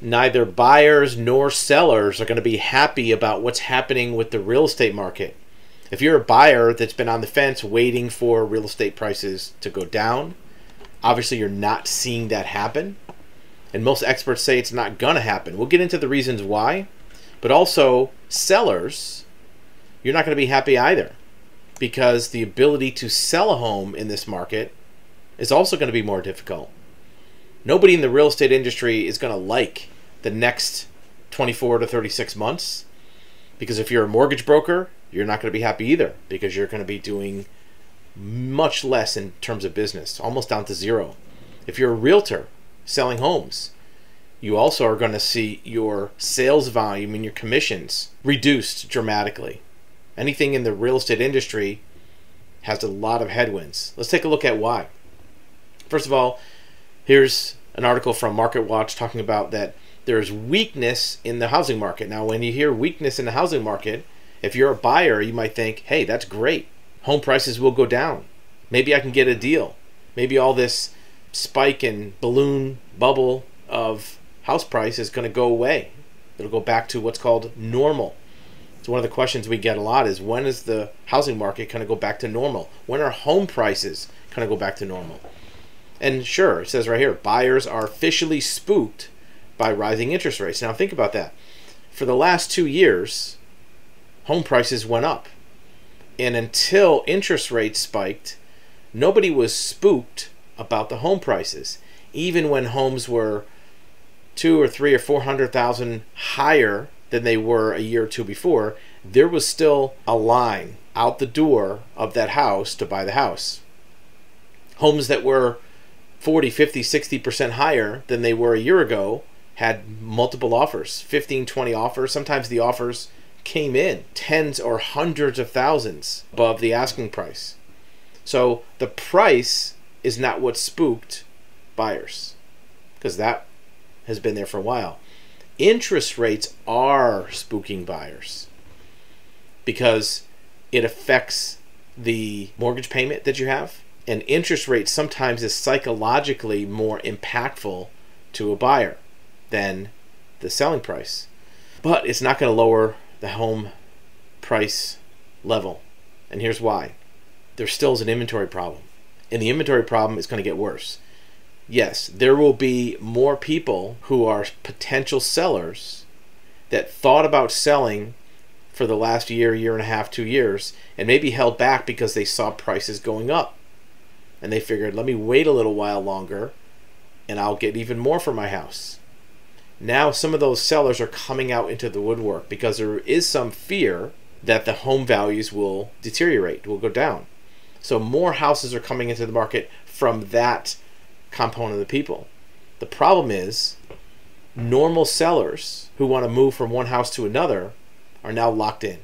neither buyers nor sellers are going to be happy about what's happening with the real estate market. If you're a buyer that's been on the fence waiting for real estate prices to go down, obviously you're not seeing that happen. And most experts say it's not going to happen. We'll get into the reasons why. But also, sellers, you're not going to be happy either because the ability to sell a home in this market is also going to be more difficult. Nobody in the real estate industry is going to like the next 24 to 36 months because if you're a mortgage broker, you're not going to be happy either because you're going to be doing much less in terms of business, almost down to zero. If you're a realtor selling homes, you also are going to see your sales volume and your commissions reduced dramatically. Anything in the real estate industry has a lot of headwinds. Let's take a look at why. First of all, here's an article from Market Watch talking about that there's weakness in the housing market. Now, when you hear weakness in the housing market, if you're a buyer, you might think, hey, that's great. Home prices will go down. Maybe I can get a deal. Maybe all this spike and balloon bubble of house price is going to go away. It'll go back to what's called normal. So one of the questions we get a lot is when is the housing market going to go back to normal? When are home prices going to go back to normal? And sure, it says right here, buyers are officially spooked by rising interest rates. Now think about that. For the last two years, home prices went up. And until interest rates spiked, nobody was spooked about the home prices. Even when homes were two or three or four hundred thousand higher than they were a year or two before, there was still a line out the door of that house to buy the house. Homes that were 40, 50, 60% higher than they were a year ago had multiple offers 15, 20 offers. Sometimes the offers came in tens or hundreds of thousands above the asking price. So the price is not what spooked buyers because that has been there for a while. Interest rates are spooking buyers because it affects the mortgage payment that you have. And interest rate sometimes is psychologically more impactful to a buyer than the selling price. But it's not going to lower the home price level. And here's why there still is an inventory problem. And the inventory problem is going to get worse. Yes, there will be more people who are potential sellers that thought about selling for the last year, year and a half, two years, and maybe held back because they saw prices going up. And they figured, let me wait a little while longer and I'll get even more for my house now some of those sellers are coming out into the woodwork because there is some fear that the home values will deteriorate, will go down. So more houses are coming into the market from that component of the people. The problem is normal sellers who want to move from one house to another are now locked in.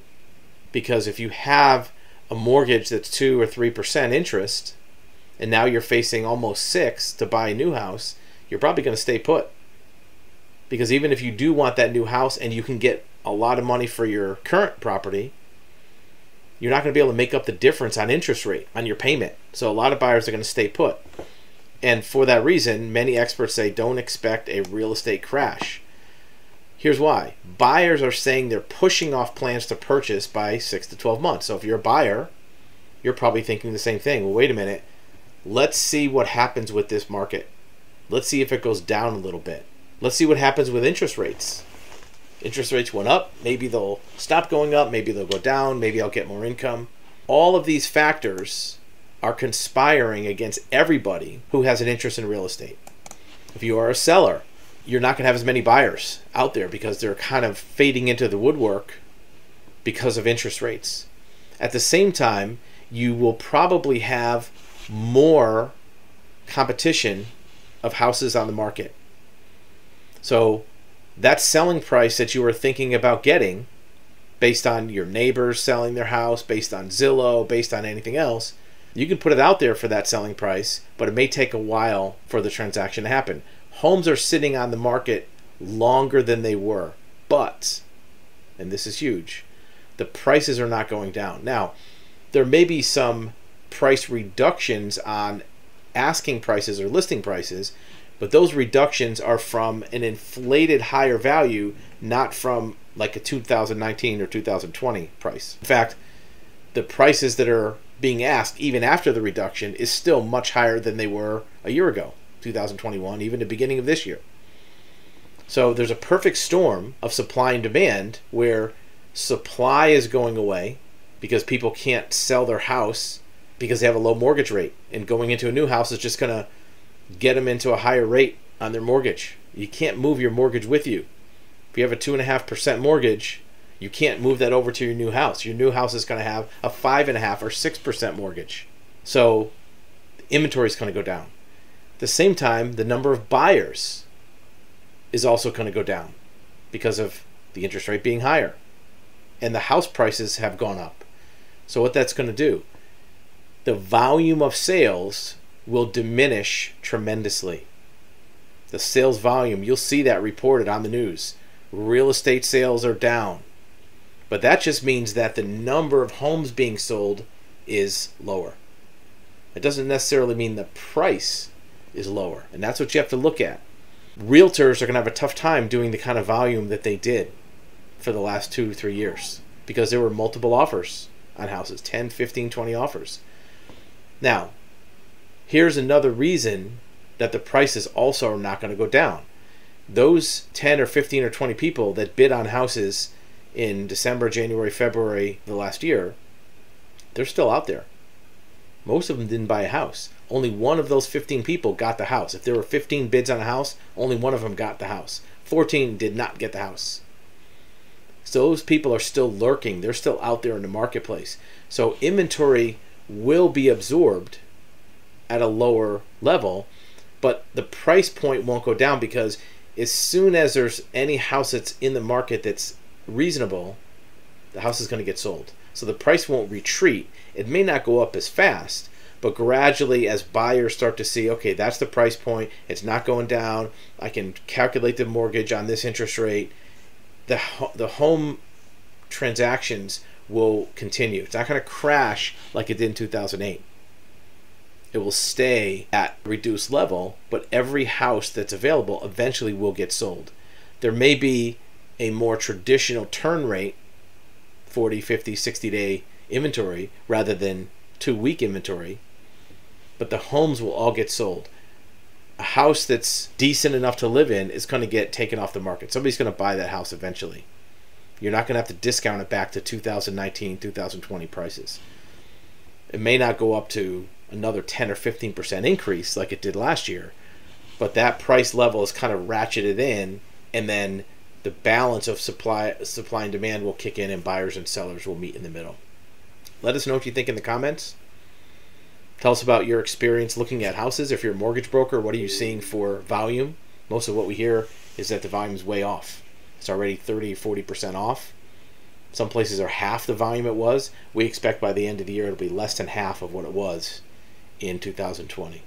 Because if you have a mortgage that's 2 or 3% interest and now you're facing almost 6 to buy a new house, you're probably going to stay put because even if you do want that new house and you can get a lot of money for your current property, you're not going to be able to make up the difference on interest rate on your payment. So a lot of buyers are going to stay put. And for that reason, many experts say don't expect a real estate crash. Here's why. Buyers are saying they're pushing off plans to purchase by 6 to 12 months. So if you're a buyer, you're probably thinking the same thing. Well, wait a minute. Let's see what happens with this market. Let's see if it goes down a little bit. Let's see what happens with interest rates. Interest rates went up. Maybe they'll stop going up. Maybe they'll go down. Maybe I'll get more income. All of these factors are conspiring against everybody who has an interest in real estate. If you are a seller, you're not going to have as many buyers out there because they're kind of fading into the woodwork because of interest rates. At the same time, you will probably have more competition of houses on the market. So that selling price that you were thinking about getting based on your neighbors selling their house, based on Zillow, based on anything else, you can put it out there for that selling price, but it may take a while for the transaction to happen. Homes are sitting on the market longer than they were, but, and this is huge, the prices are not going down. Now, there may be some price reductions on asking prices or listing prices, But those reductions are from an inflated higher value, not from like a 2019 or 2020 price. In fact, the prices that are being asked even after the reduction is still much higher than they were a year ago, 2021, even the beginning of this year. So there's a perfect storm of supply and demand where supply is going away because people can't sell their house because they have a low mortgage rate and going into a new house is just going to get them into a higher rate on their mortgage. You can't move your mortgage with you. If you have a 2.5% mortgage, you can't move that over to your new house. Your new house is going to have a 5.5 or 6% mortgage. So inventory is going to go down. At the same time, the number of buyers is also going to go down because of the interest rate being higher. And the house prices have gone up. So, what that's going to do, the volume of sales will diminish tremendously. The sales volume, you'll see that reported on the news. Real estate sales are down. But that just means that the number of homes being sold is lower. It doesn't necessarily mean the price is lower. And that's what you have to look at. Realtors are going to have a tough time doing the kind of volume that they did for the last two, three years because there were multiple offers on houses 10, 15, 20 offers. Now, here's another reason that the prices also are not going to go down. Those 10 or 15 or 20 people that bid on houses in December, January, February the last year, they're still out there. Most of them didn't buy a house. Only one of those 15 people got the house. If there were 15 bids on a house, only one of them got the house. 14 did not get the house. So those people are still lurking. They're still out there in the marketplace. So inventory will be absorbed at a lower level, but the price point won't go down because as soon as there's any house that's in the market that's reasonable, the house is going to get sold. So the price won't retreat. It may not go up as fast, but gradually as buyers start to see, okay, that's the price point, it's not going down, I can calculate the mortgage on this interest rate, the, the home transactions will continue. It's not going to crash like it did in 2008. It will stay at reduced level, but every house that's available eventually will get sold. There may be a more traditional turn rate 40, 50, 60 day inventory rather than two week inventory, but the homes will all get sold. A house that's decent enough to live in is going to get taken off the market. Somebody's going to buy that house eventually. You're not going to have to discount it back to 2019, 2020 prices. It may not go up to another 10 or 15% increase like it did last year, but that price level is kind of ratcheted in and then the balance of supply supply and demand will kick in and buyers and sellers will meet in the middle. Let us know what you think in the comments. Tell us about your experience looking at houses. If you're a mortgage broker, what are you seeing for volume? Most of what we hear is that the volume is way off. It's already 30 40% off. Some places are half the volume it was. We expect by the end of the year it'll be less than half of what it was in 2020.